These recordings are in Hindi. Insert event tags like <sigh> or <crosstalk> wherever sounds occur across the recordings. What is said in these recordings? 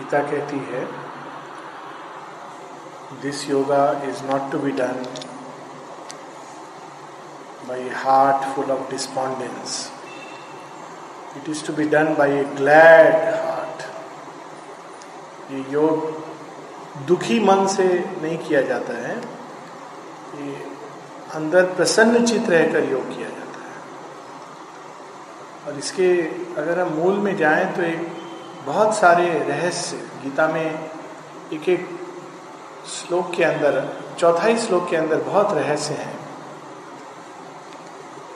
गीता कहती है this yoga is not to be done by heart full of despondence it is to be done by a glad heart ये योग दुखी मन से नहीं किया जाता है, ये अंदर प्रसन्न चित्त रहकर योग किया जाता है। और इसके अगर हम मूल में जाएँ तो एक बहुत सारे रहस्य गीता में एक एक श्लोक के अंदर, चौथाई श्लोक के अंदर बहुत रहस्य हैं।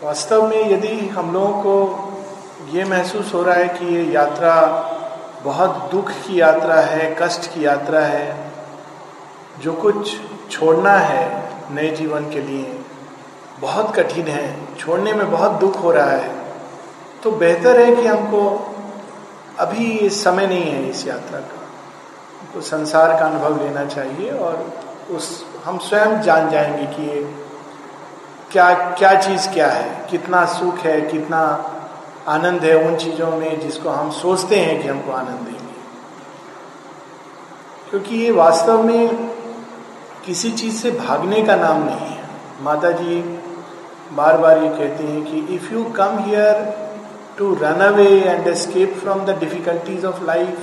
वास्तव में यदि हम लोगों को ये महसूस हो रहा है कि ये यात्रा बहुत दुख की यात्रा है, कष्ट की यात्रा है, जो कुछ छोड़ना है नए जीवन के लिए बहुत कठिन है, छोड़ने में बहुत दुख हो रहा है तो बेहतर है कि हमको अभी समय नहीं है इस यात्रा का। तो संसार का अनुभव लेना चाहिए और उस, हम स्वयं जान जाएँगे कि ये क्या क्या चीज़ क्या है, कितना सुख है, कितना आनंद है उन चीज़ों में जिसको हम सोचते हैं कि हमको आनंद देंगे। क्योंकि ये वास्तव में किसी चीज़ से भागने का नाम नहीं है। माता जी बार बार ये कहती हैं कि if you come here to run away and escape from the difficulties of life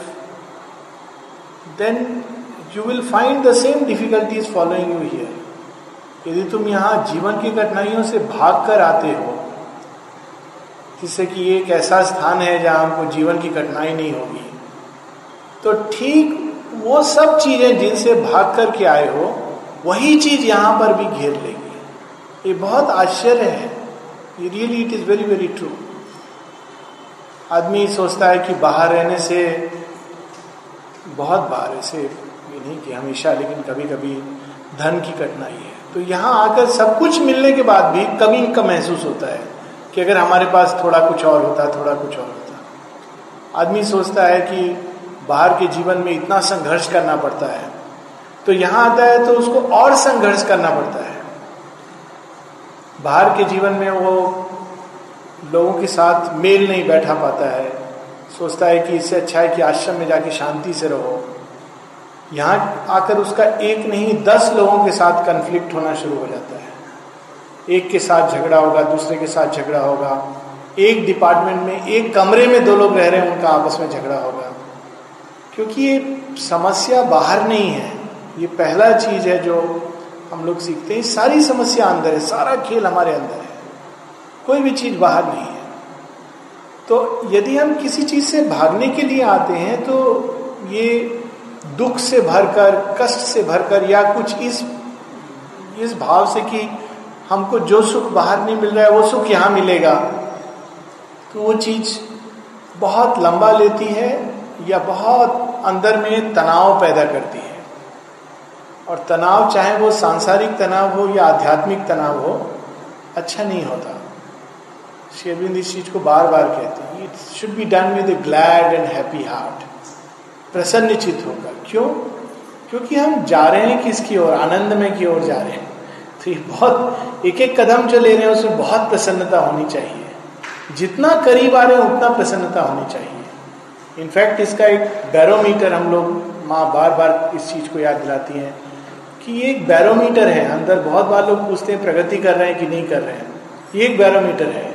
then you will find the same difficulties following you here यदि तुम यहाँ जीवन की कठिनाइयों से भाग कर आते हो, जिससे कि एक ऐसा स्थान है जहाँ हमको जीवन की कठिनाई नहीं होगी तो ठीक वो सब चीज़ें जिनसे भाग करके आए हो, वही चीज़ यहाँ पर भी घेर लेगी। ये बहुत आश्चर्य है। Really it is very very true आदमी सोचता है कि बाहर रहने से, बहुत बार ऐसे ये नहीं कि हमेशा, लेकिन कभी कभी धन की कठिनाई है। तो यहाँ आकर सब कुछ मिलने के बाद भी कमी का महसूस होता है कि अगर हमारे पास थोड़ा कुछ और होता, थोड़ा कुछ और होता। आदमी सोचता है कि बाहर के जीवन में इतना संघर्ष करना पड़ता है। तो यहाँ आता है तो उसको और संघर्ष करना पड़ता है। बाहर के जीवन में वो लोगों के साथ मेल नहीं बैठा पाता है। सोचता है कि इससे अच्छा है कि आश्रम में जाके शांति से रहो। यहाँ आकर उसका एक नहीं, दस लोगों के साथ कन्फ्लिक्ट होना शुरू हो जाता है। एक के साथ झगड़ा होगा, दूसरे के साथ झगड़ा होगा। एक डिपार्टमेंट में, एक कमरे में दो लोग रह रहे हैं, उनका आपस में झगड़ा होगा। क्योंकि ये समस्या बाहर नहीं है। ये पहला चीज़ है जो हम लोग सीखते हैं। सारी समस्या अंदर है, सारा खेल हमारे अंदर कोई भी चीज़ बाहर नहीं है। तो यदि हम किसी चीज़ से भागने के लिए आते हैं तो ये दुख से भरकर, कष्ट से भरकर, या कुछ इस इस भाव से कि हमको जो सुख बाहर नहीं मिल रहा है, वो सुख यहाँ मिलेगा तो वो चीज़ बहुत लंबा लेती है या बहुत अंदर में तनाव पैदा करती है। और तनाव चाहे वो सांसारिक तनाव हो या आध्यात्मिक तनाव हो अच्छा नहीं होता। शेरविंद इस चीज़ को बार बार कहते हैं। It should be done with a glad and happy heart प्रसन्न चित होकर। क्यों? क्योंकि हम जा रहे हैं किसकी ओर? आनंद में की ओर जा रहे हैं। तो ये बहुत एक एक कदम जो ले रहे हैं, उसमें बहुत प्रसन्नता होनी चाहिए। जितना करीब आ रहे हैं, उतना प्रसन्नता होनी चाहिए। इनफैक्ट इसका एक बैरोमीटर हम लोग, माँ बार बार इस चीज़ को याद दिलाती हैं कि ये एक बैरोमीटर है। अंदर बहुत बार लोग पूछते हैं, प्रगति कर रहे हैं कि नहीं कर रहे हैं। ये एक बैरोमीटर है।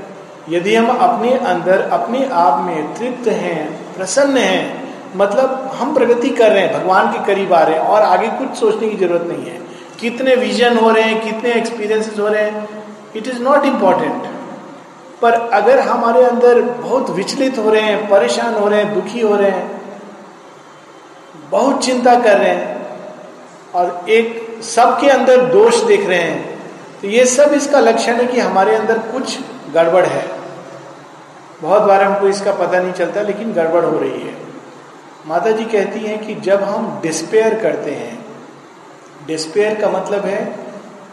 यदि हम अपने अंदर, अपने आप में तृप्त हैं, प्रसन्न हैं मतलब हम प्रगति कर रहे हैं, भगवान के करीब आ रहे हैं, और आगे कुछ सोचने की ज़रूरत नहीं है। कितने विजन हो रहे हैं, कितने एक्सपीरियंसेस हो रहे हैं इट इज़ नॉट इंपॉर्टेंट पर अगर हमारे अंदर बहुत विचलित हो रहे हैं, परेशान हो रहे हैं, दुखी हो रहे हैं, बहुत चिंता कर रहे हैं, और एक सबके अंदर दोष देख रहे हैं तो ये सब इसका लक्षण है कि हमारे अंदर कुछ गड़बड़ है। बहुत बार हमको इसका पता नहीं चलता, लेकिन गड़बड़ हो रही है। माता जी कहती हैं कि जब हम डिस्पेयर करते हैं डिस्पेयर का मतलब है,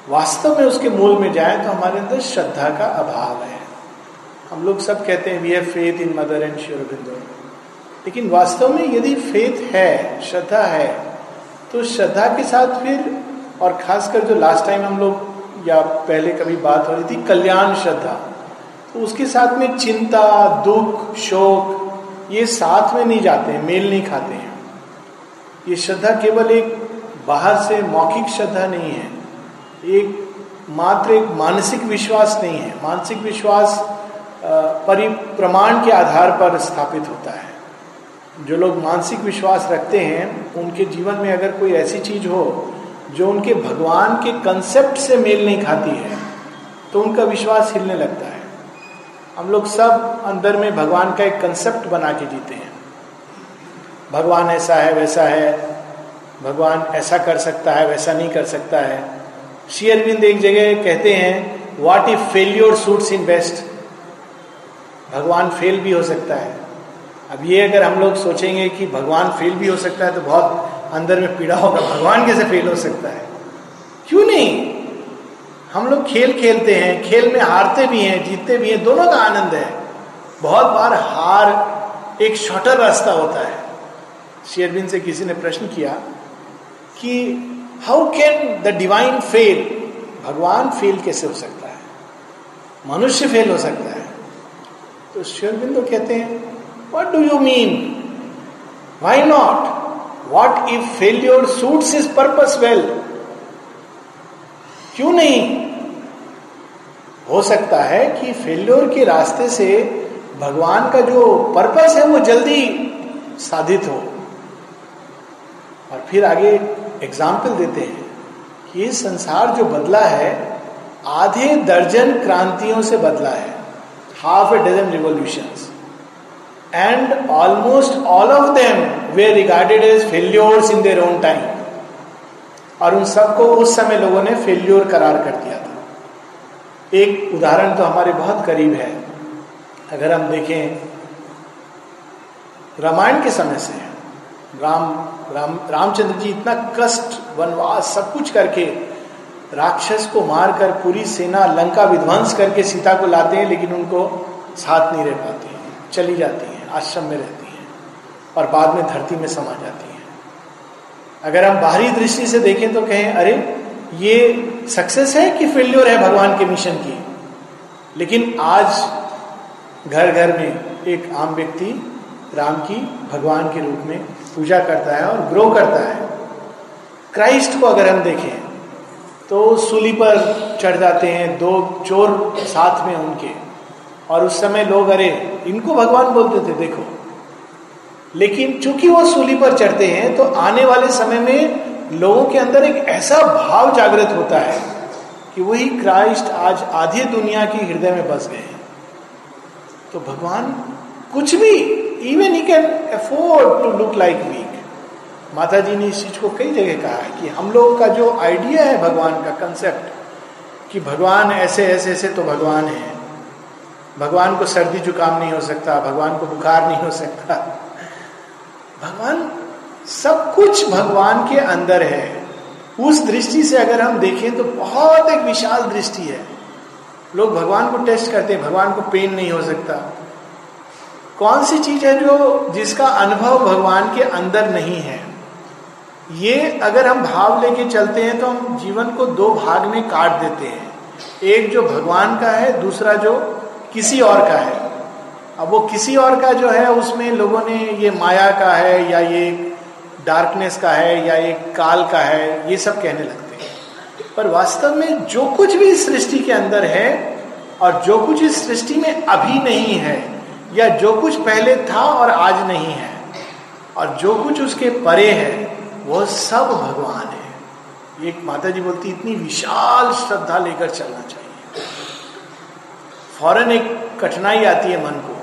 वास्तव में उसके मूल में जाए तो हमारे अंदर श्रद्धा का अभाव है। हम लोग सब कहते हैं we have faith in Mother and Sri Aurobindo लेकिन वास्तव में यदि फेथ है, श्रद्धा है तो श्रद्धा के साथ फिर, और खासकर जो लास्ट टाइम हम लोग, या पहले कभी बात हो रही थी, कल्याण श्रद्धा। तो उसके साथ में चिंता, दुख, शोक, ये साथ में नहीं जाते हैं, मेल नहीं खाते हैं। ये श्रद्धा केवल एक बाहर से मौखिक श्रद्धा नहीं है। एक मात्र एक मानसिक विश्वास नहीं है। मानसिक विश्वास परिप्रमाण के आधार पर स्थापित होता है। जो लोग मानसिक विश्वास रखते हैं, उनके जीवन में अगर कोई ऐसी चीज़ हो, जो उनके भगवान के कंसेप्ट से मेल नहीं खाती है तो उनका विश्वास हिलने लगता है। हम लोग सब अंदर में भगवान का एक कंसेप्ट बना के जीते हैं। भगवान ऐसा है, वैसा है, भगवान ऐसा कर सकता है, वैसा नहीं कर सकता है। श्री अरविंद एक जगह कहते हैं what if failure suits in best भगवान फेल भी हो सकता है। अब ये अगर हम लोग सोचेंगे कि भगवान फेल भी हो सकता है तो बहुत अंदर में पीड़ा होगा। भगवान कैसे फेल हो सकता है? क्यों नहीं? हम लोग खेल खेलते हैं, खेल में हारते भी हैं, जीतते भी हैं, दोनों का आनंद है। बहुत बार हार एक शॉर्टर रास्ता होता है। शेयरबिन से किसी ने प्रश्न किया कि how can the divine fail भगवान फेल कैसे हो सकता है? मनुष्य फेल हो सकता है। तो शेयरबिन तो कहते हैं, What do you mean? Why not? What if failure suits is purpose well क्यों नहीं? हो सकता है कि फेल्योर के रास्ते से भगवान का जो पर्पस है वो जल्दी साधित हो। और फिर आगे एग्ज़ाम्पल देते हैं कि ये संसार जो बदला है, आधे दर्जन क्रांतियों से बदला है। Half a dozen revolution and almost all of them were regarded as failures in their own time. और उन सबको उस समय लोगों ने फेल्योर करार कर दिया था। एक उदाहरण तो हमारे बहुत करीब है। अगर हम देखें, रामायण के समय से राम राम, रामचंद्र जी इतना कष्ट, वनवास, सब कुछ करके राक्षस को मारकर पूरी सेना लंका विध्वंस करके सीता को लाते हैं, लेकिन उनको साथ नहीं रह पाते हैं, चली जाती है, आश्रम में रहती हैं और बाद में धरती में समा जाती हैं। अगर हम बाहरी दृष्टि से देखें तो कहें, अरे ये सक्सेस है कि फेल्योर है भगवान के मिशन की? लेकिन आज घर घर में एक आम व्यक्ति राम की भगवान के रूप में पूजा करता है और ग्रो करता है। क्राइस्ट को अगर हम देखें तो सूली पर चढ़ जाते हैं, दो चोर साथ में उनके। और उस समय लोग, अरे, इनको भगवान बोलते थे, देखो। लेकिन चूँकि वो सूली पर चढ़ते हैं तो आने वाले समय में लोगों के अंदर एक ऐसा भाव जागृत होता है कि वही क्राइस्ट आज आधी दुनिया की हृदय में बस गए हैं। तो भगवान कुछ भी even he can afford to look like weak माता जी ने इस चीज़ को कई जगह कहा है कि हम लोग का जो आइडिया है भगवान का कंसेप्ट कि भगवान ऐसे ऐसे ऐसे तो भगवान है। भगवान को सर्दी जुकाम नहीं हो सकता, भगवान को बुखार नहीं हो सकता। भगवान सब कुछ भगवान के अंदर है। उस दृष्टि से अगर हम देखें तो बहुत एक विशाल दृष्टि है। लोग भगवान को टेस्ट करते हैं, भगवान को पेन नहीं हो सकता। कौन सी चीज़ है जो जिसका अनुभव भगवान के अंदर नहीं है? ये अगर हम भाव लेके चलते हैं तो हम जीवन को दो भाग में काट देते हैं। एक जो भगवान का है, दूसरा जो किसी और का है। अब वो किसी और का जो है, उसमें लोगों ने ये माया का है या ये डार्कनेस का है या एक काल का है, ये सब कहने लगते हैं। पर वास्तव में जो कुछ भी इस सृष्टि के अंदर है और जो कुछ इस सृष्टि में अभी नहीं है, या जो कुछ पहले था और आज नहीं है, और जो कुछ उसके परे है, वो सब भगवान है। एक माता जी बोलती, इतनी विशाल श्रद्धा लेकर चलना चाहिए। फ़ौरन एक कठिनाई आती है मन को।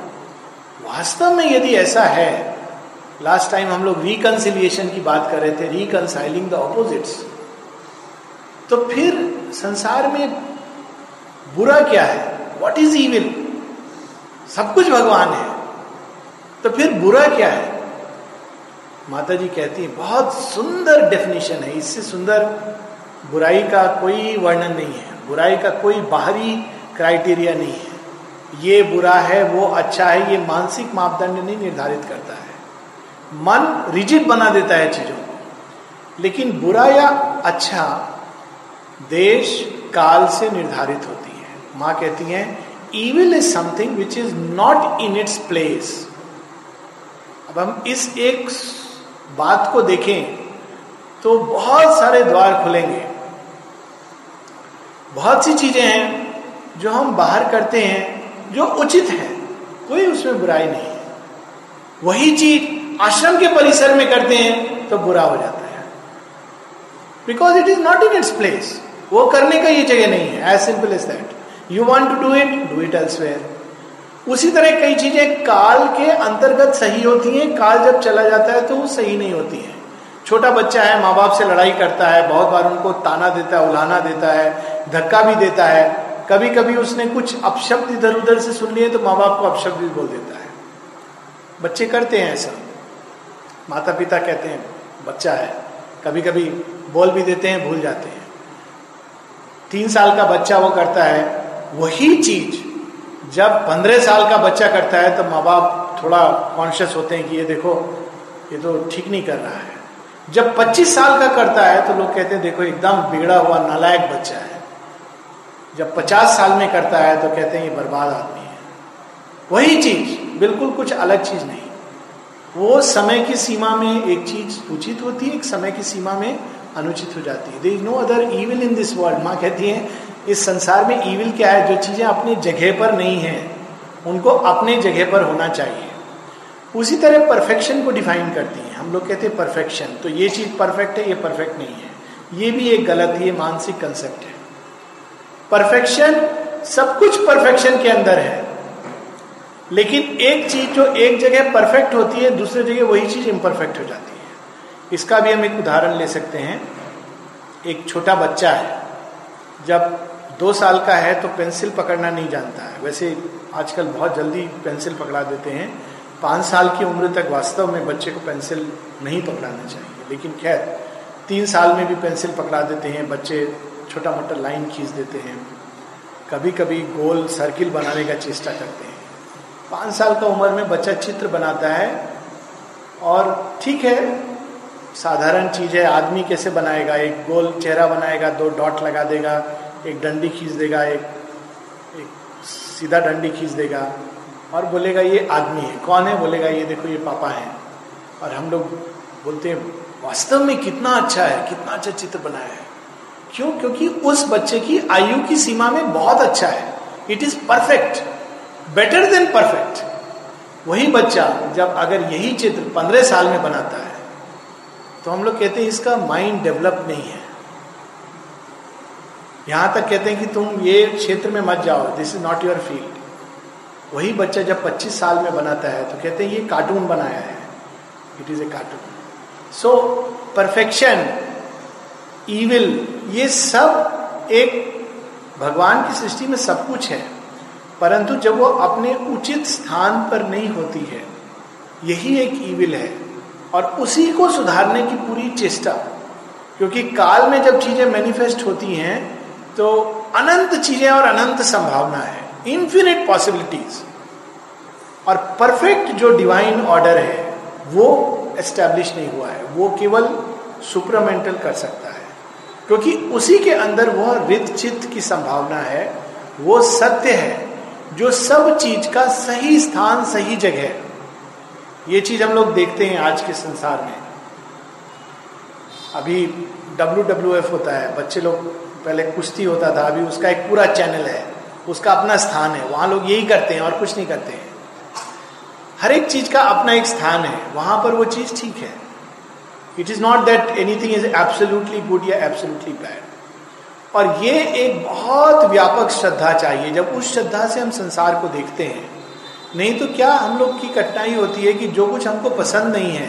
वास्तव में यदि ऐसा है लास्ट टाइम हम लोग रिकनसिलिएशन की बात कर रहे थे रिकनसाइलिंग द ऑपोजिट्स तो फिर संसार में बुरा क्या है? वॉट इज़ ईविल सब कुछ भगवान है। तो फिर बुरा क्या है? माता जी कहती है, बहुत सुंदर डेफिनेशन है। इससे सुंदर बुराई का कोई वर्णन नहीं है। बुराई का कोई बाहरी क्राइटेरिया नहीं है। ये बुरा है, वो अच्छा है, ये मानसिक मापदंड नहीं निर्धारित करता है। मन रिजिड बना देता है चीज़ों को। लेकिन बुरा या अच्छा देश काल से निर्धारित होती है। माँ कहती है evil is something which is not in its place अब हम इस एक बात को देखें तो बहुत सारे द्वार खुलेंगे। बहुत सी चीज़ें हैं जो हम बाहर करते हैं, जो उचित है। कोई उसमें बुराई नहीं है। वही चीज़ आश्रम के परिसर में करते हैं तो बुरा हो जाता है। Because it is not in its place वो करने का ये जगह नहीं है। As simple as that you want to do it do it elsewhere उसी तरह कई चीज़ें काल के अंतर्गत सही होती हैं। काल जब चला जाता है तो वो सही नहीं होती है। छोटा बच्चा है माँ बाप से लड़ाई करता है, बहुत बार उनको ताना देता है, उलाना देता है, धक्का भी देता है। कभी कभी उसने कुछ अपशब्द इधर उधर से सुन लिए तो माँ बाप को अपशब्द भी बोल देता है। बच्चे करते हैं ऐसा। माता पिता कहते हैं, बच्चा है। कभी कभी बोल भी देते हैं, भूल जाते हैं। तीन साल का बच्चा वो करता है, वही चीज़ जब पंद्रह साल का बच्चा करता है तो माँ बाप थोड़ा कॉन्शियस होते हैं कि ये देखो, ये तो ठीक नहीं कर रहा है। जब 25 साल का करता है तो लोग कहते हैं, देखो, एकदम बिगड़ा हुआ, नालायक बच्चा है। जब 50 साल में करता है तो कहते हैं, ये बर्बाद आदमी है। वही चीज़, बिल्कुल कुछ अलग चीज़ नहीं। वो समय की सीमा में एक चीज़ उचित होती है, एक समय की सीमा में अनुचित हो जाती है। There is no other evil in this world माँ कहती है, इस संसार में ईविल क्या है? जो चीज़ें अपनी जगह पर नहीं है, उनको अपने जगह पर होना चाहिए। उसी तरह परफेक्शन को डिफाइन करती है। हम लोग कहते हैं परफेक्शन तो ये चीज़ परफेक्ट है, ये परफेक्ट नहीं है। ये भी एक गलत, ये मानसिक कंसेप्ट है। परफेक्शन सब कुछ परफेक्शन के अंदर है। लेकिन एक चीज़ जो एक जगह परफेक्ट होती है, दूसरी जगह वही चीज़ इम्परफेक्ट हो जाती है। इसका भी हम एक उदाहरण ले सकते हैं। एक छोटा बच्चा है, जब दो साल का है तो पेंसिल पकड़ना नहीं जानता है। वैसे आजकल बहुत जल्दी पेंसिल पकड़ा देते हैं। पाँच साल की उम्र तक वास्तव में बच्चे को पेंसिल नहीं पकड़ाना चाहिए। लेकिन खैर, तीन साल में भी पेंसिल पकड़ा देते हैं। बच्चे छोटा मोटा लाइन खींच देते हैं। कभी कभी गोल सर्किल बनाने का चेष्टा करते हैं। पाँच साल का उम्र में बच्चा चित्र बनाता है और ठीक है, साधारण चीज़ है, आदमी कैसे बनाएगा? एक गोल चेहरा बनाएगा, दो डॉट लगा देगा, एक डंडी खींच देगा, एक एक सीधा डंडी खींच देगा और बोलेगा, ये आदमी है। कौन है? बोलेगा, ये देखो, ये पापा है। और हम लोग बोलते हैं, वास्तव में कितना अच्छा है, कितना अच्छा चित्र बनाया है। क्यों? क्योंकि उस बच्चे की आयु की सीमा में बहुत अच्छा है। It is perfect better than perfect वही बच्चा जब अगर यही चित्र पंद्रह साल में बनाता है तो हम लोग कहते हैं इसका माइंड डेवलप नहीं है। यहाँ तक कहते हैं कि तुम ये क्षेत्र में मत जाओ this is not your field वही बच्चा जब 25 साल में बनाता है तो कहते हैं ये कार्टून बनाया है। It is a cartoon so perfection evil ये सब एक भगवान की सृष्टि में सब कुछ है। परंतु जब वो अपने उचित स्थान पर नहीं होती है, यही एक ईविल है और उसी को सुधारने की पूरी चेष्टा। क्योंकि काल में जब चीज़ें मैनिफेस्ट होती हैं तो अनंत चीज़ें और अनंत संभावना है इन्फिनिट पॉसिबिलिटीज और परफेक्ट जो डिवाइन ऑर्डर है, वो एस्टेब्लिश नहीं हुआ है, वो केवल सुपरमेंटल कर सकता है। क्योंकि उसी के अंदर वह रित चित्त की संभावना है, वो सत्य है। जो सब चीज़ का सही स्थान, सही जगह ये चीज़ हम लोग देखते हैं आज के संसार में। अभी डब्ल्यू डब्ल्यू एफ़ होता है, बच्चे लोग पहले कुश्ती होता था, अभी उसका एक पूरा चैनल है, उसका अपना स्थान है, वहाँ लोग यही करते हैं और कुछ नहीं करते हैं। हर एक चीज़ का अपना एक स्थान है, वहाँ पर वो चीज़ ठीक है। It is not that anything is absolutely good या एब्सोल्युटली बैड और ये एक बहुत व्यापक श्रद्धा चाहिए। जब उस श्रद्धा से हम संसार को देखते हैं, नहीं तो क्या हम लोग की कठिनाई होती है कि जो कुछ हमको पसंद नहीं है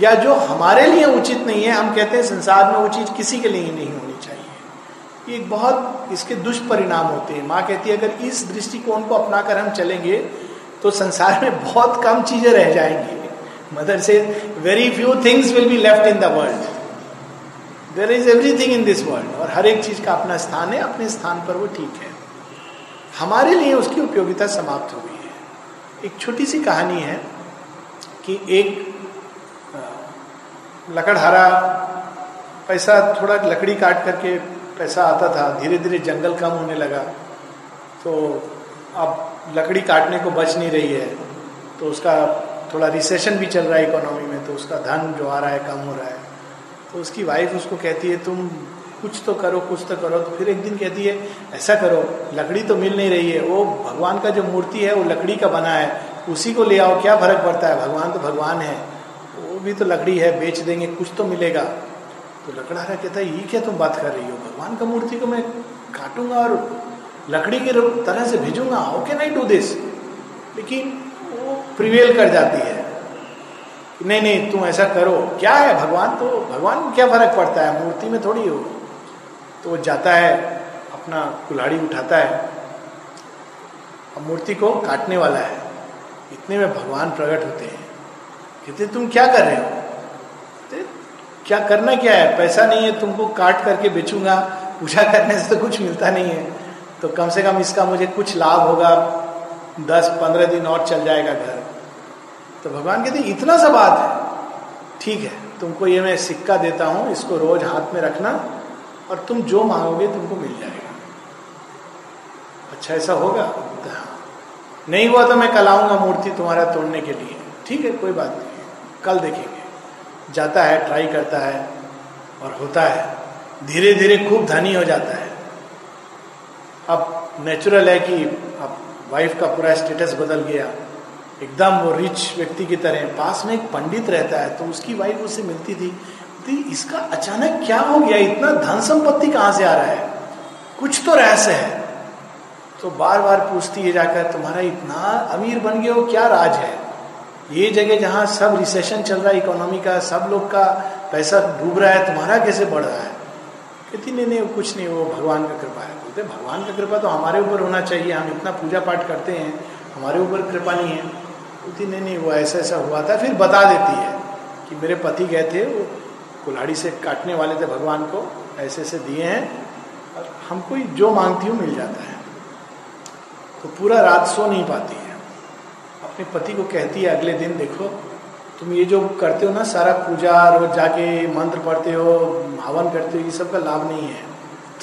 या जो हमारे लिए उचित नहीं है, हम कहते हैं संसार में वो चीज़ किसी के लिए नहीं होनी चाहिए। ये बहुत इसके दुष्परिणाम होते हैं। माँ कहती है, अगर इस दृष्टिकोण को अपनाकर हम चलेंगे तो संसार में बहुत कम चीज़ें रह जाएँगी। मदर से very few things will be left in the world there is everything in this world और हर एक चीज़ का अपना स्थान है, अपने स्थान पर वो ठीक है। हमारे लिए उसकी उपयोगिता समाप्त हो गई है। एक छोटी सी कहानी है कि एक लकड़हारा पैसा थोड़ा लकड़ी काट करके पैसा आता था धीरे धीरे जंगल कम होने लगा। तो अब लकड़ी काटने को बच नहीं रही है तो उसका थोड़ा रिसेशन भी चल रहा है इकोनॉमी में तो उसका धन जो आ रहा है, कम हो रहा है। तो उसकी वाइफ उसको कहती है, तुम कुछ तो करो, कुछ तो करो। तो फिर एक दिन कहती है, ऐसा करो, लकड़ी तो मिल नहीं रही है। वो भगवान का जो मूर्ति है, वो लकड़ी का बना है। उसी को ले आओ, क्या फ़र्क पड़ता है? भगवान तो भगवान है। वो भी तो लकड़ी है, बेच देंगे, कुछ तो मिलेगा। तो लकड़हारा कहता है, ये क्या तुम बात कर रही हो? भगवान का मूर्ति को मैं काटूँगा और लकड़ी के तरह से भेजूँगा? How can I do this लेकिन वो प्रिवेल कर जाती है। नहीं नहीं, तुम ऐसा करो। क्या है भगवान? तो भगवान क्या फ़र्क पड़ता है? मूर्ति में थोड़ी हो। तो वो जाता है, अपना कुल्हाड़ी उठाता है। और मूर्ति को काटने वाला है। इतने में भगवान प्रकट होते हैं। कहते, तुम क्या कर रहे हो? क्या करना क्या है? पैसा नहीं है, तुमको काट करके बेचूँगा। पूजा करने से तो कुछ मिलता नहीं है। तो कम से कम इसका मुझे कुछ लाभ होगा। दस, पंद्रह दिन और चल जाएगा घर। तो भगवान कहते इतना सा बात है। ठीक है, तुमको ये मैं सिक्का देता हूँ, इसको रोज हाथ में रखना और तुम जो मांगोगे तुमको मिल जाएगा। अच्छा ऐसा होगा? हाँ। नहीं हुआ तो मैं कल आऊँगा मूर्ति तुम्हारा तोड़ने के लिए। ठीक है, कोई बात नहीं। कल देखेंगे। जाता है, ट्राई करता है और होता है। धीरे धीरे खूब धनी हो जाता है। अब नेचुरल है कि अब वाइफ का पूरा स्टेटस बदल गया। एकदम वो रिच व्यक्ति की तरह, पास में एक पंडित रहता है तो उसकी वाइफ उससे मिलती थी। तो इसका अचानक क्या हो गया? इतना धन संपत्ति कहाँ से आ रहा है? कुछ तो रहस्य है। तो बार बार पूछती है जाकर, तुम्हारा इतना अमीर बन गया हो, क्या राज है? ये जगह जहाँ सब रिसेशन चल रहा है इकोनॉमी का, सब लोग का पैसा डूब रहा है, तुम्हारा कैसे बढ़ रहा है? कहती, नहीं नहीं, कुछ नहीं, वो भगवान का कृपा है। बोलते, भगवान का कृपा तो हमारे ऊपर होना चाहिए, हम इतना पूजा पाठ करते हैं, हमारे ऊपर कृपा नहीं है। बोलती, नहीं नहीं, वो ऐसा ऐसा हुआ था। फिर बता देती है कि मेरे पति गए थे, वो कुल्हाड़ी से काटने वाले थे भगवान को, ऐसे ऐसे दिए हैं, और हमको जो मांगती हूँ मिल जाता है। तो पूरा रात सो नहीं पाती है। अपने पति को कहती है, अगले दिन देखो, तुम ये जो करते हो ना, सारा पूजा, रोज जाके मंत्र पढ़ते हो, हवन करते हो, ये सब का लाभ नहीं है।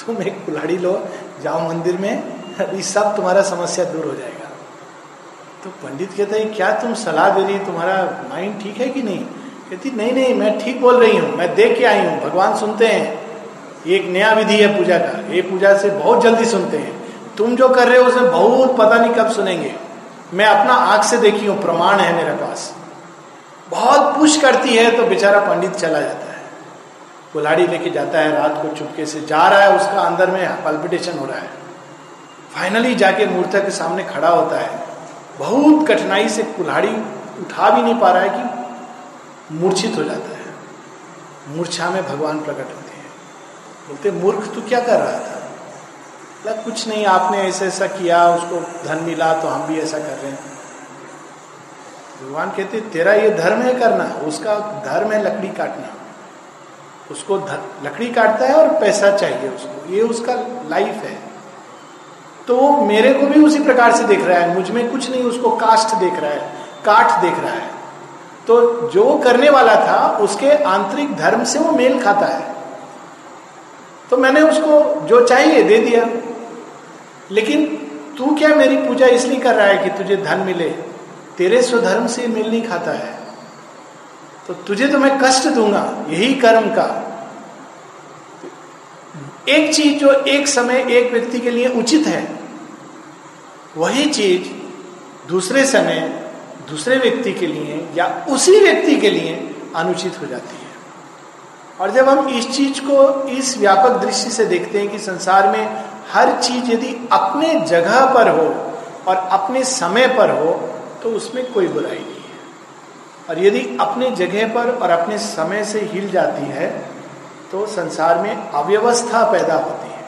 तुम एक कुल्हाड़ी लो, जाओ मंदिर में, अभी सब तुम्हारा समस्या दूर हो जाएगा। तो पंडित कहते हैं, क्या तुम सलाह दे रही है? तुम्हारा माइंड ठीक है कि नहीं? कहती, नहीं नहीं, मैं ठीक बोल रही हूँ, मैं देख के आई हूँ, भगवान सुनते हैं। ये एक नया विधि है पूजा का, ये पूजा से बहुत जल्दी सुनते हैं। तुम जो कर रहे हो, उसे बहुत पता नहीं कब सुनेंगे। मैं अपना आँख से देखी हूँ, प्रमाण है मेरे पास। बहुत पुश करती है तो बेचारा पंडित चला जाता है। कुल्हाड़ी लेके जाता है, रात को चुपके से जा रहा है, उसका अंदर में पल्पिटेशन हो रहा है। फाइनली जाके मूर्ति के सामने खड़ा होता है। बहुत कठिनाई से कुल्हाड़ी उठा भी नहीं पा रहा है कि मूर्छित हो जाता है। मूर्छा में भगवान प्रकट होते हैं। बोलते, मूर्ख तू क्या कर रहा था? बोला, कुछ नहीं, आपने ऐसा ऐसा किया, उसको धन मिला तो हम भी ऐसा कर रहे हैं। भगवान कहते, तेरा ये धर्म है करना, उसका धर्म है लकड़ी काटना। उसको लकड़ी काटता है और पैसा चाहिए उसको। ये उसका लाइफ है। तो वो मेरे को भी उसी प्रकार से देख रहा है। मुझमें कुछ नहीं, उसको कास्ट देख रहा है काट देख रहा है। तो जो करने वाला था, उसके आंतरिक धर्म से वो मेल खाता है। तो मैंने उसको जो चाहिए दे दिया। लेकिन तू क्या मेरी पूजा इसलिए कर रहा है कि तुझे धन मिले? तेरे स्वधर्म से मिल नहीं खाता है। तो तुझे तो मैं कष्ट दूँगा, यही कर्म का। एक चीज़ जो एक समय एक व्यक्ति के लिए उचित है वही चीज़ दूसरे समय, दूसरे व्यक्ति के लिए या उसी व्यक्ति के लिए अनुचित हो जाती है। और जब हम इस चीज़ को इस व्यापक दृष्टि से देखते हैं कि संसार में हर चीज़ यदि अपने जगह पर हो और अपने समय पर हो तो उसमें कोई बुराई नहीं है। और यदि अपने जगह पर और अपने समय से हिल जाती है तो संसार में अव्यवस्था पैदा होती है।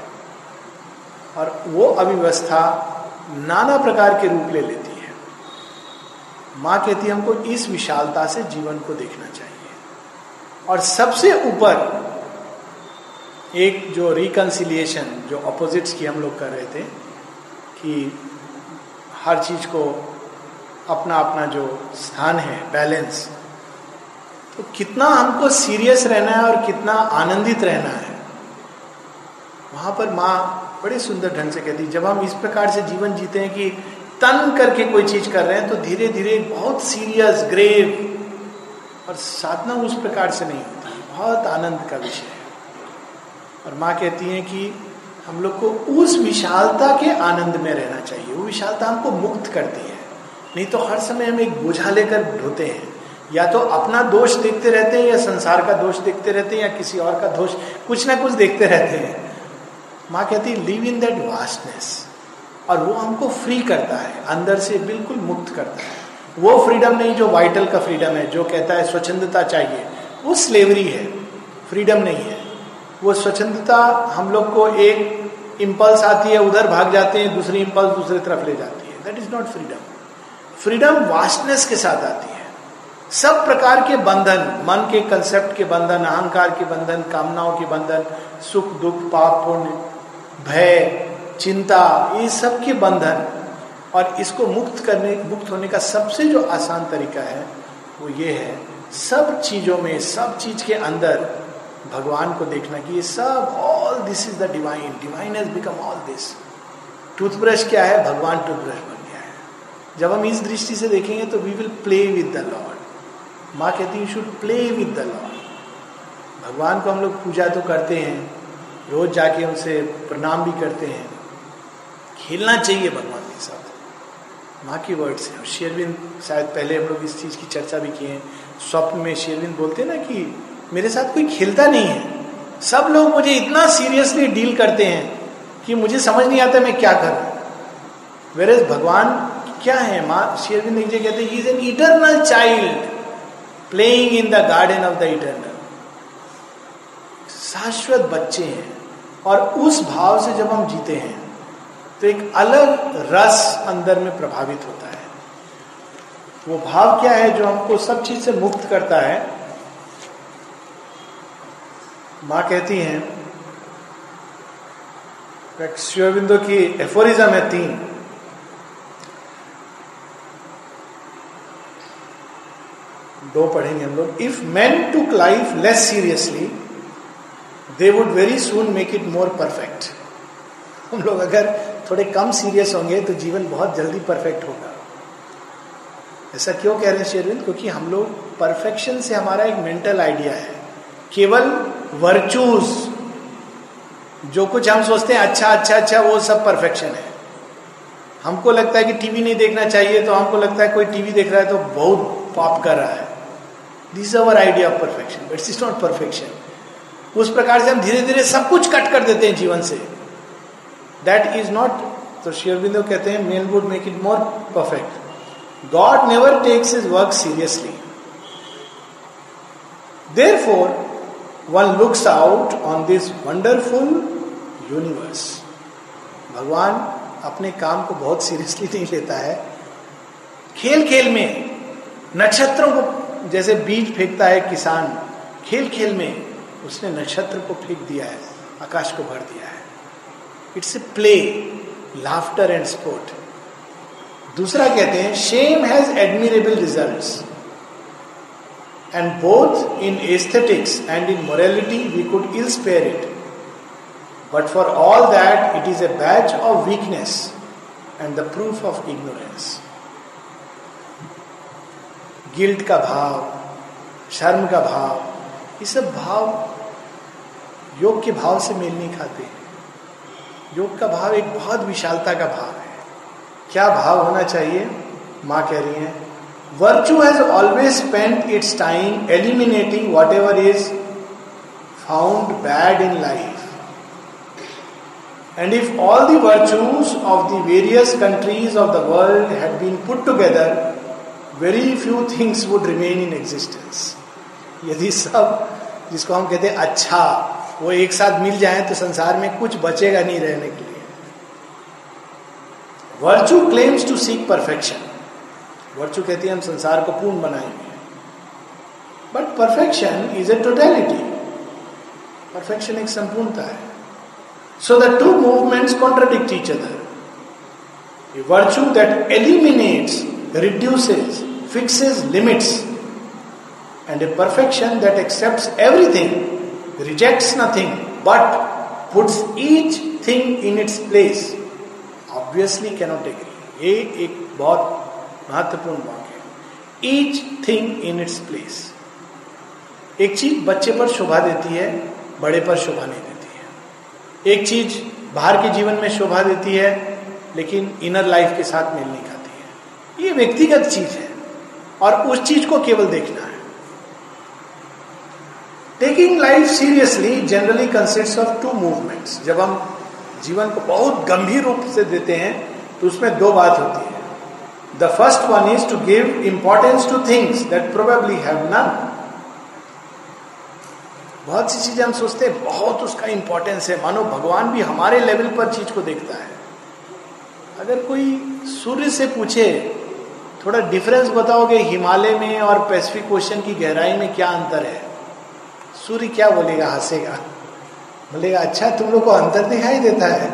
और वो अव्यवस्था नाना प्रकार के रूप ले लेती है। माँ कहती है, हमको इस विशालता से जीवन को देखना चाहिए। और सबसे ऊपर एक जो रिकन्सिलिएशन जो अपोजिट्स की हम लोग कर रहे थे, कि हर चीज़ को अपना अपना जो स्थान है बैलेंस तो कितना हमको सीरियस रहना है और कितना आनंदित रहना है। वहाँ पर माँ बड़े सुंदर ढंग से कहती, जब हम इस प्रकार से जीवन जीते हैं कि तन करके कोई चीज़ कर रहे हैं तो धीरे धीरे बहुत सीरियस ग्रेव और साधना उस प्रकार से नहीं होती। बहुत आनंद का विषय है। और माँ कहती है कि हम लोग को उस विशालता के आनंद में रहना चाहिए। वो विशालता हमको मुक्त करती है। नहीं तो हर समय हम एक बोझा लेकर ढोते हैं। या तो अपना दोष देखते रहते हैं, या संसार का दोष देखते रहते हैं, या किसी और का दोष कुछ ना कुछ देखते रहते हैं। माँ कहती लिव इन दैट वास्टनेस और वो हमको फ्री करता है, अंदर से बिल्कुल मुक्त करता है। वो फ्रीडम नहीं जो वाइटल का फ्रीडम है, जो कहता है स्वच्छंदता चाहिए, वो स्लेवरी है। फ्रीडम नहीं है। वो स्वच्छंदता हम लोग को एक इम्पल्स आती है, उधर भाग जाते हैं, दूसरी इम्पल्स दूसरी तरफ़ ले जाती है। That is not freedom freedom vastness के साथ आती है। सब प्रकार के बंधन, मन के कंसेप्ट के बंधन, अहंकार के बंधन, कामनाओं के बंधन, सुख, दुख, पाप, पुण्य भय, चिंता, ये सब के बंधन और इसको मुक्त करने, मुक्त होने का सबसे जो आसान तरीका है, वो ये है, सब चीज़ों में, सब चीज़ के अंदर भगवान को देखना कि ये सब all this is the divine divine has become all this toothbrush क्या है? भगवान टूथब्रश बन गया है। जब हम इस दृष्टि से देखेंगे तो we will play with the Lord माँ कहती you should play with the Lord भगवान को हम लोग पूजा तो करते हैं रोज जाके उनसे प्रणाम भी करते हैं। खेलना चाहिए भगवान के साथ। माँ की वर्ड से। और शेरविंद, शायद पहले हम लोग इस चीज़ की चर्चा भी किए हैं। स्वप्न में शेरविंद बोलते हैं ना कि, मेरे साथ कोई खेलता नहीं है। सब लोग मुझे इतना सीरियसली डील करते हैं कि मुझे समझ नहीं आता मैं क्या करूँ। वेर भगवान क्या है? माँ शेरविंद एक जगह कहते हैं is an eternal child playing in the garden of the eternal शाश्वत बच्चे हैं और उस भाव से जब हम जीते हैं तो एक अलग रस अंदर में प्रभावित होता है। वो भाव क्या है जो हमको सब चीज़ से मुक्त करता है? माँ कहती हैं शिवबिंदु की एफोरिज्म है तीन। दो पढ़ेंगे हम लोग। If man took life less seriously they would very soon make it more perfect हम लोग अगर थोड़े कम सीरियस होंगे तो जीवन बहुत जल्दी परफेक्ट होगा। ऐसा क्यों कह रहे हैं शेरविंद? क्योंकि हम लोग परफेक्शन से हमारा एक मेंटल आइडिया है। केवल वर्चूज जो कुछ हम सोचते हैं अच्छा अच्छा अच्छा वो सब परफेक्शन है। हमको लगता है कि टीवी नहीं देखना चाहिए तो हमको लगता है कोई टीवी देख रहा है तो बहुत पाप कर रहा है। This our idea of perfection but is not perfection उस प्रकार से हम धीरे धीरे सब कुछ कट कर देते हैं जीवन से। दैट इज़ नॉट तो शेयरबिंदो कहते हैं men would make it more perfect God never takes his work seriously therefore one looks out on this wonderful universe भगवान अपने काम को बहुत सीरियसली नहीं लेता है। खेल खेल में, नक्षत्रों को, जैसे बीज फेंकता है किसान खेल खेल में उसने नक्षत्र को फेंक दिया है, आकाश को भर दिया है। It's a play laughter and sport दूसरा कहते हैं shame has admirable result and both in aesthetics and in morality we could ill spare it but for all that it is a badge of weakness and the proof of ignorance guilt का भाव, शर्म का भाव, ये सब भाव योग के भाव से मेल नहीं खाते। योग का भाव एक बहुत विशालता का भाव है। क्या भाव होना चाहिए? माँ कह रही है virtue has always spend its time eliminating whatever is found bad in life and if all the virtues of the various countries of the world had been put together very few things would remain in existence यदि सब, जिसको हम कहते हैं अच्छा वो एक साथ मिल जाए तो संसार में कुछ बचेगा नहीं रहने के लिए। Virtue claims to seek perfection virtue कहती है हम संसार को पूर्ण बनाएँगे। But perfection is a totality perfection एक संपूर्णता है। So the two movements contradict each other virtue that eliminates reduces fixes limits and a perfection that accepts everything, rejects nothing, but puts each thing in its place, obviously cannot agree. ये एक बहुत महत्वपूर्ण वाक्य है। Each thing in its place एक चीज़ बच्चे पर शोभा देती है बड़े पर शोभा नहीं देती है। एक चीज़ बाहर के जीवन में शोभा देती है लेकिन इनर लाइफ के साथ मेल नहीं खाती है। ये व्यक्तिगत चीज़ है। और उस चीज़ को केवल देखना। Taking life seriously generally consist of two movements जब हम जीवन को बहुत गंभीर रूप से देते हैं तो उसमें दो बात होती है। The first one is to give importance to things that probably have none बहुत सी चीज़ें हम सोचते हैं, बहुत उसका इंपॉर्टेंस है। मानो भगवान भी हमारे लेवल पर चीज़ को देखता है। अगर कोई सूर्य से पूछे, थोड़ा डिफरेंस बताओगे हिमालय में और पैसिफिक ओशन की गहराई में क्या अंतर है? सूर्य क्या बोलेगा? हंसेगा। बोलेगा अच्छा तुम लोग को अंतर दिखाई देता है।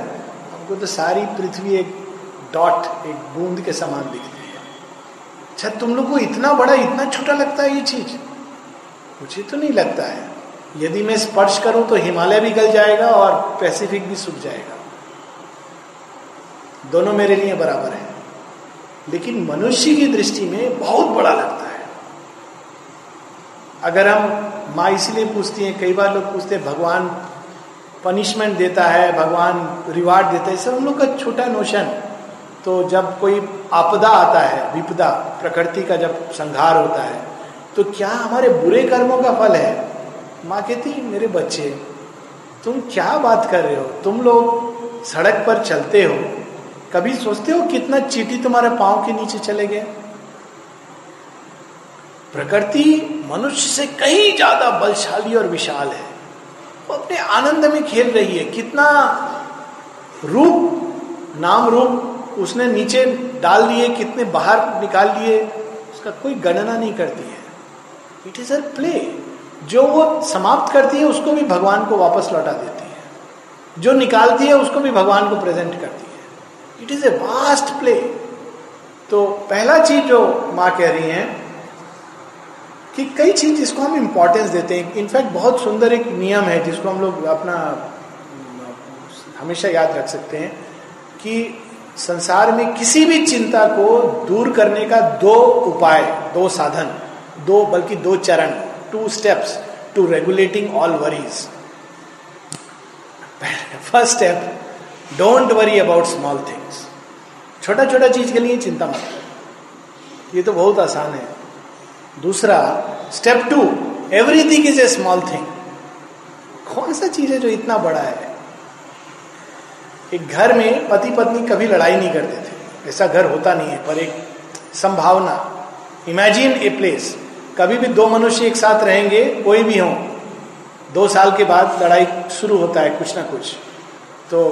हमको तो सारी पृथ्वी एक डॉट, एक बूंद के समान दिखती है। अच्छा तुम लोग को इतना बड़ा, इतना छोटा लगता है ये चीज़? मुझे तो नहीं लगता है। यदि मैं स्पर्श करूँ तो हिमालय भी गल जाएगा और पैसिफिक भी सूख जाएगा। दोनों मेरे लिए बराबर है। लेकिन मनुष्य की दृष्टि में बहुत बड़ा लगता है। अगर हम माँ इसलिए पूछती हैं, कई बार लोग पूछते हैं, भगवान पनिशमेंट देता है, भगवान रिवार्ड देता है सब हम लोग का छोटा नोशन तो जब कोई आपदा आता है, विपदा, प्रकृति का जब संघार होता है तो क्या हमारे बुरे कर्मों का फल है? माँ कहती मेरे बच्चे, तुम क्या बात कर रहे हो? तुम लोग सड़क पर चलते हो, कभी सोचते हो कितना चीटी तुम्हारे पाँव के नीचे चले गए? प्रकृति मनुष्य से कहीं ज़्यादा बलशाली और विशाल है। वो अपने आनंद में खेल रही है। कितना रूप, नाम रूप उसने नीचे डाल दिए, कितने बाहर निकाल लिए उसका कोई गणना नहीं करती है। इट इज़ अ प्ले जो वो समाप्त करती है, उसको भी भगवान को वापस लौटा देती है। जो निकालती है, उसको भी भगवान को प्रेजेंट करती है। It is a vast play तो पहला चीज़ जो माँ कह रही है कि कई चीज़ जिसको हम इम्पोर्टेंस देते हैं। इनफैक्ट बहुत सुंदर एक नियम है जिसको हम लोग अपना, हमेशा याद रख सकते हैं कि संसार में किसी भी चिंता को दूर करने का दो उपाय, दो साधन, दो बल्कि दो चरण two steps to regulating all worries first step don't worry about small things छोटा छोटा चीज़ के लिए चिंता मत ये तो बहुत आसान है। दूसरा step to everything is a small thing कौन सा चीज़ है जो इतना बड़ा है? एक घर में पति पत्नी कभी लड़ाई नहीं करते थे। ऐसा घर होता नहीं है, पर एक संभावना। इमेजिन ए प्लेस कभी भी दो मनुष्य एक साथ रहेंगे, कोई भी हो। दो साल के बाद लड़ाई शुरू होता है, कुछ ना कुछ। तो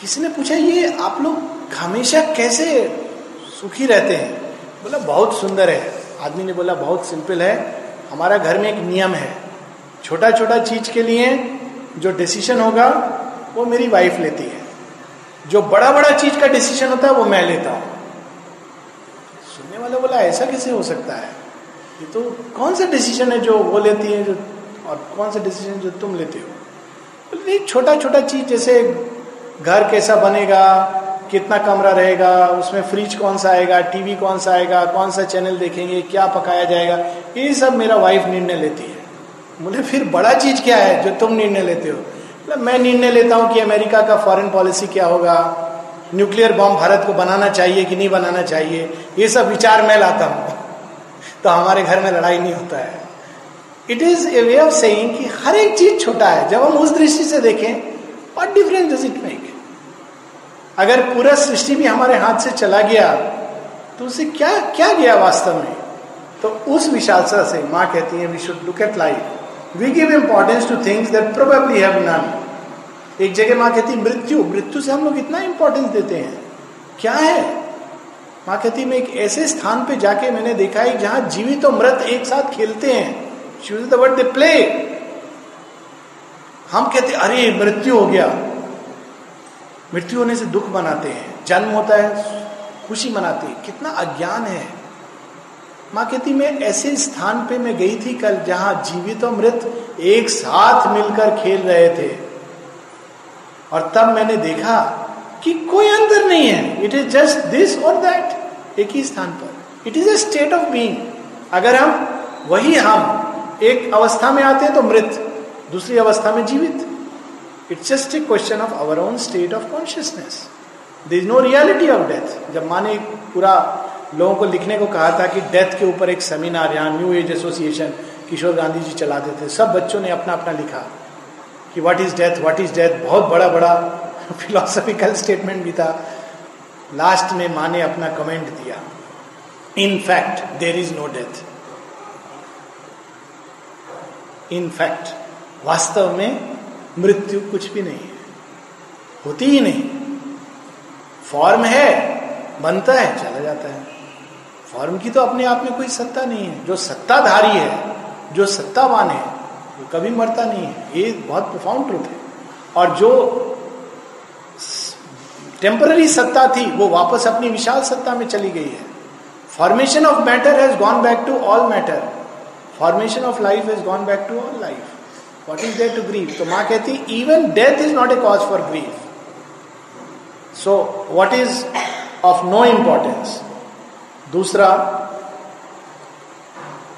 किसी ने पूछा, ये आप लोग हमेशा कैसे सुखी रहते हैं? बोला, बहुत सुंदर है। आदमी ने बोला, बहुत सिंपल है। हमारा घर में एक नियम है। छोटा छोटा चीज़ के लिए जो डिसीज़न होगा, वो मेरी वाइफ लेती है। जो बड़ा बड़ा चीज़ का डिसीज़न होता है, वो मैं लेता हूँ। सुनने वाला बोला, ऐसा कैसे हो सकता है? ये तो कौन सा डिसीज़न है जो वो लेती है, जो और कौन सा डिसीज़न जो तुम लेते हो? नहीं छोटा छोटा चीज़, जैसे घर कैसा बनेगा कितना कमरा रहेगा, उसमें फ्रिज कौन सा आएगा टीवी कौन सा आएगा, कौन सा चैनल देखेंगे, क्या पकाया जाएगा, ये सब मेरा वाइफ निर्णय लेती है। बोले, फिर बड़ा चीज़ क्या है जो तुम निर्णय लेते हो? मैं निर्णय लेता हूँ कि अमेरिका का फॉरेन पॉलिसी क्या होगा न्यूक्लियर बॉम्ब भारत को बनाना चाहिए कि नहीं बनाना चाहिए, ये सब विचार मैं लाता हूँ। <laughs> तो हमारे घर में लड़ाई नहीं होता है। It is a way of saying कि हर एक चीज़ छोटा है, जब हम उस दृष्टि से देखें what difference does it make अगर पूरा सृष्टि भी हमारे हाथ से चला गया तो उसे क्या क्या गया वास्तव में? तो उस विशालता से माँ कहती है we should look at life we give importance to things that probably have none एक जगह माँ कहती, मृत्यु मृत्यु से हम लोग इतना इंपॉर्टेंस देते हैं। क्या है? माँ कहती, मैं एक ऐसे स्थान पे जाके मैंने देखा है जहाँ जीवित और मृत एक साथ खेलते हैं। द वर्ड दे प्ले हम कहते, अरे, मृत्यु हो गया। मृत्यु होने से दुख मनाते हैं, जन्म होता है, खुशी मनाते हैं। कितना अज्ञान है। माँ कहती, मैं ऐसे स्थान पे मैं गई थी कल जहाँ जीवित और मृत एक साथ मिलकर खेल रहे थे। और तब मैंने देखा कि कोई अंतर नहीं है। इट इज़ जस्ट दिस और दैट एक ही स्थान पर। It is a state of being अगर हम, वही हम एक अवस्था में आते हैं तो मृत, दूसरी अवस्था में जीवित। It's just a question of our own state of consciousness there is no reality of death जब माने पूरा लोगों को लिखने को कहा था कि डेथ के ऊपर एक सेमिनार यहाँ new age association Kishore Gandhi ji चलाते थे। सब बच्चों ने अपना अपना लिखा कि what is death what is death बहुत बड़ा बड़ा <laughs> फिलोसफिकल स्टेटमेंट भी था। लास्ट में माँ ने अपना कमेंट दिया। In fact there is no death in fact वास्तव में मृत्यु कुछ भी नहीं है। होती ही नहीं। फॉर्म है, बनता है, चला जाता है। फॉर्म की तो अपने आप में कोई सत्ता नहीं है। जो सत्ताधारी है, जो सत्तावान है, वो कभी मरता नहीं है। ये बहुत प्रोफाउंड ट्रुथ है। और जो टेम्पररी सत्ता थी, वो वापस अपनी विशाल सत्ता में चली गई है। Formation of matter has gone back to all matter formation of life has gone back to all life what is there to grieve तो माँ कहती even death is not a cause for grieve so what is of no importance दूसरा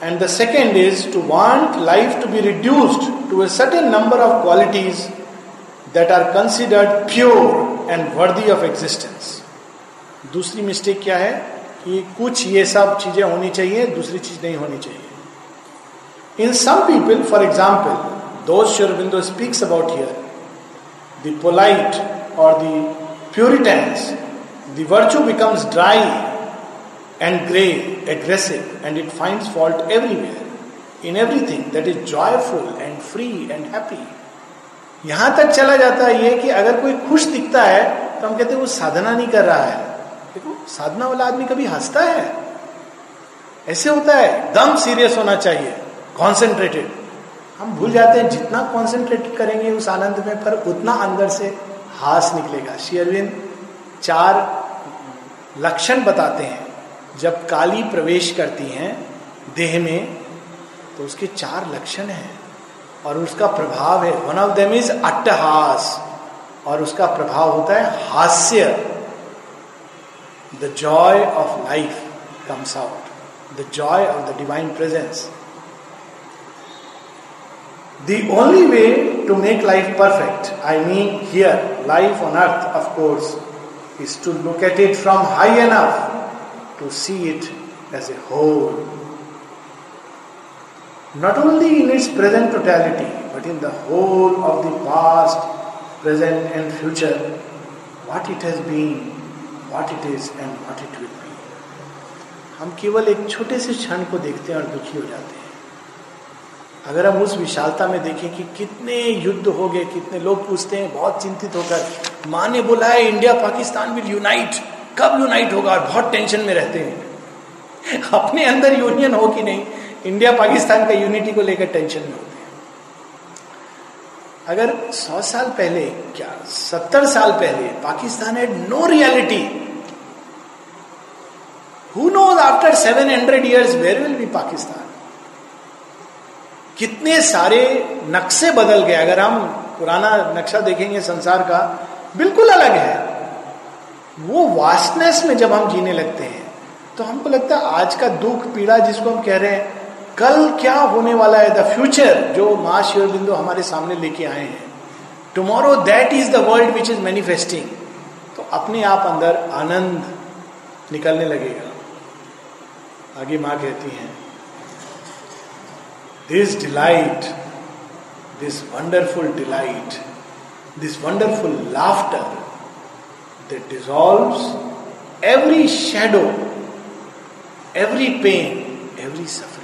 and the second is to want life to be reduced to a certain number of qualities that are considered pure and worthy of existence दूसरी मिस्टेक क्या है? कि कुछ ये सब चीज़ें होनी चाहिए, दूसरी चीज़ नहीं होनी चाहिए। In some people for example those Sri Aurobindo speaks about here the polite और the puritans the virtue becomes dry and grey aggressive and it finds fault everywhere in everything that is joyful and free and happy यहाँ तक चला जाता है ये कि अगर कोई खुश दिखता है तो हम कहते हैं वो साधना नहीं कर रहा है। देखो, साधना वाला आदमी कभी हंसता है? ऐसे होता है, दम सीरियस होना चाहिए कॉन्सेंट्रेटेड हम भूल जाते हैं जितना कॉन्सेंट्रेट करेंगे उस आनंद में, पर उतना अंदर से हास निकलेगा। शेयरविंद चार लक्षण बताते हैं। जब काली प्रवेश करती हैं देह में तो उसके चार लक्षण हैं और उसका प्रभाव है। वन ऑफ़ देम इज़ अट्टहास और उसका प्रभाव होता है हास्य। The joy of life comes out the joy of the divine presence The only way to make life perfect I mean here life on earth of course is to look at it from high enough to see it as a whole not only in its present totality, but in the whole of the past, present, and future, what it has been, what it is, and what it will be. हम केवल एक छोटे से क्षण को देखते हैं और दुखी हो जाते हैं अगर हम उस विशालता में देखें कि कितने युद्ध हो गए, कितने लोग पूछते हैं, बहुत चिंतित होकर, माँ ने बोला है, इंडिया, पाकिस्तान विल यूनाइट कब यूनाइट होगा? और बहुत टेंशन में रहते हैं। <laughs> अपने अंदर यूनियन हो कि नहीं, इंडिया, पाकिस्तान का यूनिटी को लेकर टेंशन में होते हैं। अगर सौ साल पहले, क्या, सत्तर साल पहले, Pakistan had no reality who knows after seven hundred years where will be Pakistan? कितने सारे नक्शे बदल गए। अगर हम पुराना नक्शा देखेंगे संसार का, बिल्कुल अलग है। वो वास्टनेस में जब हम जीने लगते हैं तो हमको लगता है आज का दुख, पीड़ा जिसको हम कह रहे हैं, कल क्या होने वाला है? द फ्यूचर जो माँ शिवर बिंदु हमारे सामने लेके आए हैं। Tomorrow that is the world which is manifesting तो अपने आप अंदर आनंद निकलने लगेगा। आगे माँ कहती हैं this delight this wonderful delight this wonderful laughter that dissolve every shadow every pain every suffer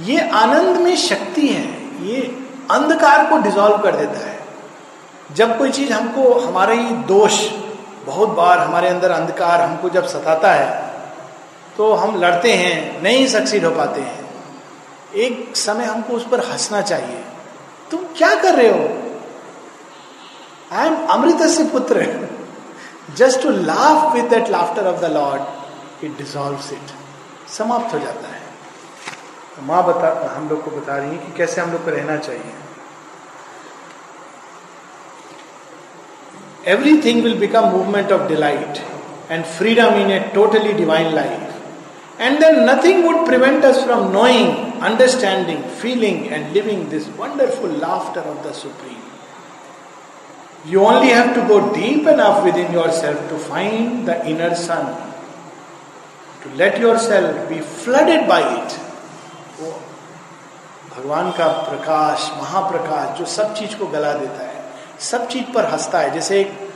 ये आनंद में शक्ति है, ये अंधकार को डिजॉल्व कर देता है। जब कोई चीज़ हमको, हमारे ही दोष, बहुत बार हमारे अंदर अंधकार हमको जब सताता है तो हम लड़ते हैं, नहीं सक्सीड हो पाते हैं। एक समय हमको उस पर हंसना चाहिए। तुम क्या कर रहे हो? आई एम अमृत से पुत्र। Just to laugh with that laughter of the Lord it dissolve it समाप्त हो जाता है। तो माँ बता, हम लोग को बता रही है कि कैसे हम लोग को रहना चाहिए। Everything will become movement of delight and freedom in a totally divine life. And then nothing would prevent us from knowing, understanding, feeling, and living this wonderful laughter of the Supreme. You only have to go deep enough within yourself to find the inner sun, to let yourself be flooded by it. भगवान का प्रकाश महाप्रकाश जो सब चीज को गला देता है सब चीज पर हंसता है जैसे एक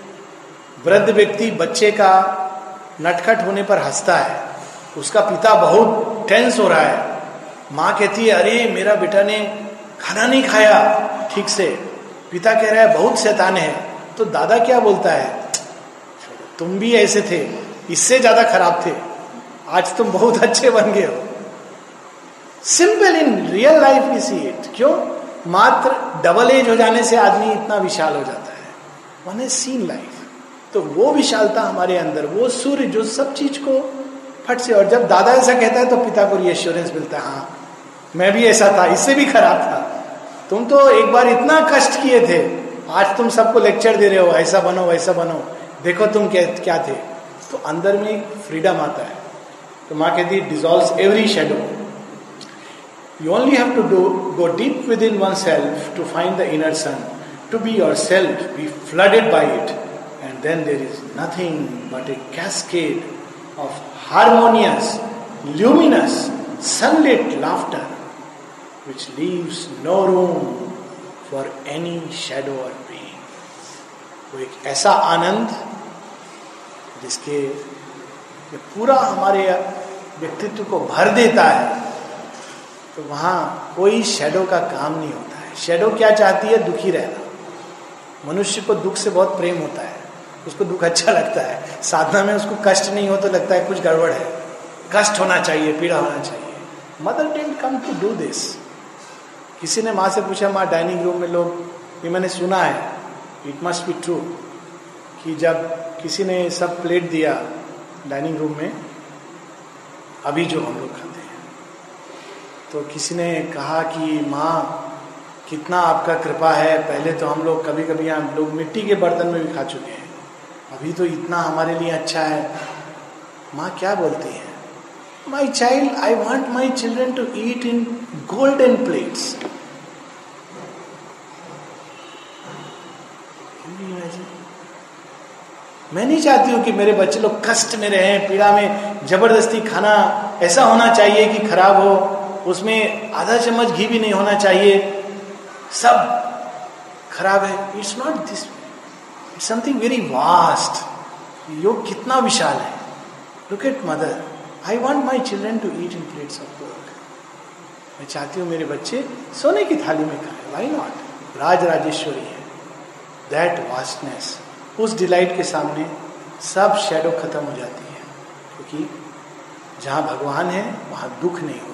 वृद्ध व्यक्ति बच्चे का नटखट होने पर हंसता है उसका पिता बहुत टेंस हो रहा है। माँ कहती है, अरे, मेरा बेटा ने खाना नहीं खाया ठीक से। पिता कह रहा है, बहुत शैतान है। तो दादा क्या बोलता है? तुम भी ऐसे थे, इससे ज़्यादा खराब थे। आज तुम बहुत अच्छे बन गए हो। Simple in real life is it क्यों? मात्र डबल एज हो जाने से आदमी इतना विशाल हो जाता है। वन सीन लाइफ तो वो विशालता हमारे अंदर, वो सूर्य जो सब चीज़ को फट से, और जब दादा ऐसा कहता है तो पिता को रिएश्योरेंस मिलता है हाँ मैं भी ऐसा था, इससे भी खराब था। तुम तो एक बार इतना कष्ट किए थे, आज तुम सबको लेक्चर दे रहे हो, ऐसा बनो, वैसा बनो। देखो तुम क्या क्या थे। तो अंदर में एक फ्रीडम आता है। तो माँ कहती dissolve every shadow you only have to do go deep within oneself to find the inner sun to be yourself be flooded by it and then there is nothing but a cascade of harmonious, luminous, sunlit laughter which leaves no room for any shadow or pain. वो एक ऐसा आनंद जिसके पूरा हमारे व्यक्तित्व को भर देता है तो वहाँ कोई शेडो का काम नहीं होता है। शेडो क्या चाहती है? दुखी रहना। मनुष्य को दुख से बहुत प्रेम होता है। उसको दुख अच्छा लगता है। साधना में उसको कष्ट नहीं हो तो लगता है कुछ गड़बड़ है। कष्ट होना चाहिए, पीड़ा होना चाहिए। Mother didn't come to do this किसी ने माँ से पूछा, माँ डाइनिंग रूम में लोग, ये मैंने सुना है इट मस्ट बी ट्रू कि जब किसी ने सब प्लेट दिया डाइनिंग रूम में, अभी जो हम लोग खाते हैं। तो किसी ने कहा कि, माँ, कितना आपका कृपा है। पहले तो हम लोग कभी कभी यहाँ लोग मिट्टी के बर्तन में भी खा चुके हैं। अभी तो इतना हमारे लिए अच्छा है। माँ क्या बोलती है? My child I want my children to eat in golden plates मैं नहीं चाहती हूँ कि मेरे बच्चे लोग कष्ट में रहे, पीड़ा में, ज़बरदस्ती खाना ऐसा होना चाहिए कि खराब हो। उसमें आधा चम्मच घी भी नहीं होना चाहिए। सब खराब है। It's not this something very vast योग कितना विशाल है look at Mother I want my children to eat in plates of gold मैं चाहती हूँ मेरे बच्चे सोने की थाली में खाए. वाई नॉट राज राजेश्वरी है. दैट वास्टनेस उस डिलाइट के सामने सब शेडो खत्म हो जाती है. क्योंकि जहाँ भगवान है, वहाँ दुख नहीं होता.